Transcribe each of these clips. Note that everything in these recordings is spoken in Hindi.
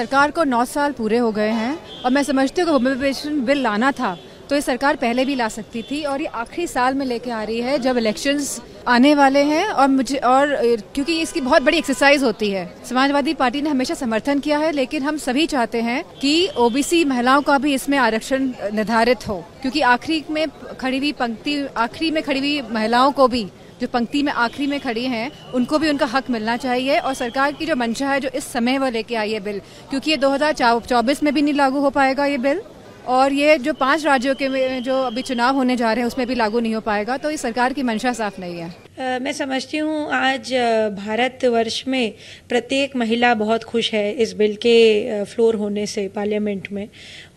सरकार को नौ साल पूरे हो गए हैं और मैं समझती हूँ कि होम्योपेशन बिल लाना था तो ये सरकार पहले भी ला सकती थी और ये आखिरी साल में लेके आ रही है जब इलेक्शंस आने वाले हैं और मुझे और क्योंकि इसकी बहुत बड़ी एक्सरसाइज होती है। समाजवादी पार्टी ने हमेशा समर्थन किया है, लेकिन हम सभी चाहते हैं कि ओबीसी महिलाओं का भी इसमें आरक्षण निर्धारित हो, क्योंकि आखिरी में खड़ी हुई पंक्ति, आखिरी में खड़ी हुई महिलाओं को भी जो पंक्ति में आखिरी में खड़ी हैं, उनको भी उनका हक मिलना चाहिए और सरकार की जो मंशा है, जो इस समय वो लेके आई है बिल, क्योंकि ये 2024 में भी नहीं लागू हो पाएगा ये बिल, और ये जो पाँच राज्यों के जो अभी चुनाव होने जा रहे हैं, उसमें भी लागू नहीं हो पाएगा तो ये सरकार की मंशा साफ़ नहीं है। मैं समझती हूँ, आज भारत वर्ष में प्रत्येक महिला बहुत खुश है इस बिल के फ्लोर होने से, पार्लियामेंट में।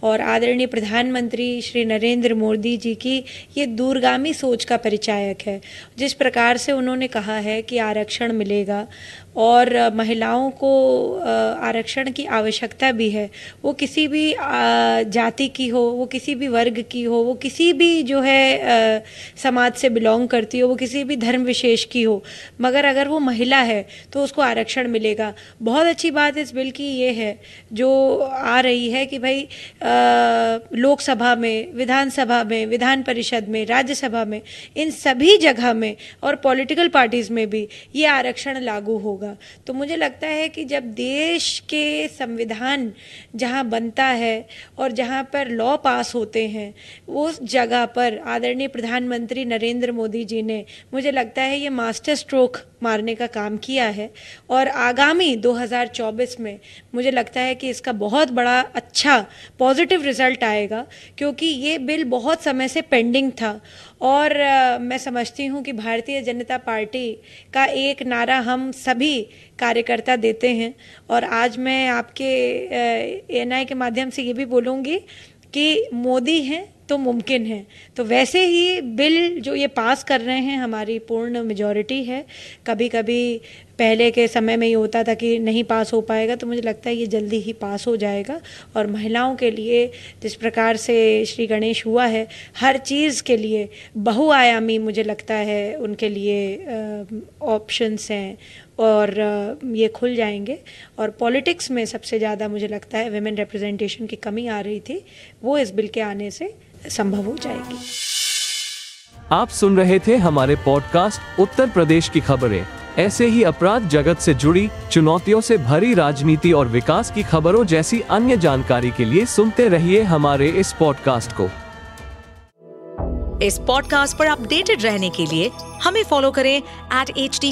और आदरणीय प्रधानमंत्री श्री नरेंद्र मोदी जी की ये दूरगामी सोच का परिचायक है। जिस प्रकार से उन्होंने कहा है कि आरक्षण मिलेगा और महिलाओं को आरक्षण की आवश्यकता भी है, वो किसी भी जाति की हो, वो किसी भी वर्ग की हो, वो किसी भी जो है समाज से बिलोंग करती हो, वो किसी भी धर्म विशेष की हो। मगर अगर वो महिला है तो उसको आरक्षण मिलेगा। बहुत अच्छी बात इस बिल की ये है, जो आ रही है कि भाई लोकसभा में, विधानसभा में, विधान परिषद में, राज्यसभा में, इन सभी जगह में और पॉलिटिकल पार्टीज़ में भी ये आरक्षण लागू होगा। तो मुझे लगता है कि जब देश के संविधान जहाँ बनता है और जहाँ पर लॉ पास होते हैं, उस जगह पर आदरणीय प्रधानमंत्री नरेंद्र मोदी जी ने, मुझे लगता है ये मास्टर स्ट्रोक मारने का काम किया है और आगामी 2024 में मुझे लगता है कि इसका बहुत बड़ा अच्छा पॉजिटिव रिज़ल्ट आएगा क्योंकि ये बिल बहुत समय से पेंडिंग था और आ, मैं समझती हूँ कि भारतीय जनता पार्टी का एक नारा हम सभी कार्यकर्ता देते हैं और आज मैं आपके एएनआई के माध्यम से ये भी बोलूँगी कि मोदी हैं तो मुमकिन है। तो वैसे ही बिल जो ये पास कर रहे हैं, हमारी पूर्ण मेजॉरिटी है। कभी कभी पहले के समय में ये होता था कि नहीं पास हो पाएगा तो मुझे लगता है ये जल्दी ही पास हो जाएगा। और महिलाओं के लिए जिस प्रकार से श्री गणेश हुआ है, हर चीज़ के लिए बहुआयामी मुझे लगता है उनके लिए ऑप्शंस हैं। और ये खुल जाएँगे। और पॉलिटिक्स में सबसे ज़्यादा मुझे लगता है वेमेन रिप्रेजेंटेशन की कमी आ रही थी वो इस बिल के आने से संभव हो जाएगी। आप सुन रहे थे हमारे पॉडकास्ट उत्तर प्रदेश की खबरें। ऐसे ही अपराध जगत से जुड़ी चुनौतियों से भरी राजनीति और विकास की खबरों जैसी अन्य जानकारी के लिए सुनते रहिए हमारे इस पॉडकास्ट को। इस पॉडकास्ट पर अपडेटेड रहने के लिए हमें फॉलो करें एट एच डी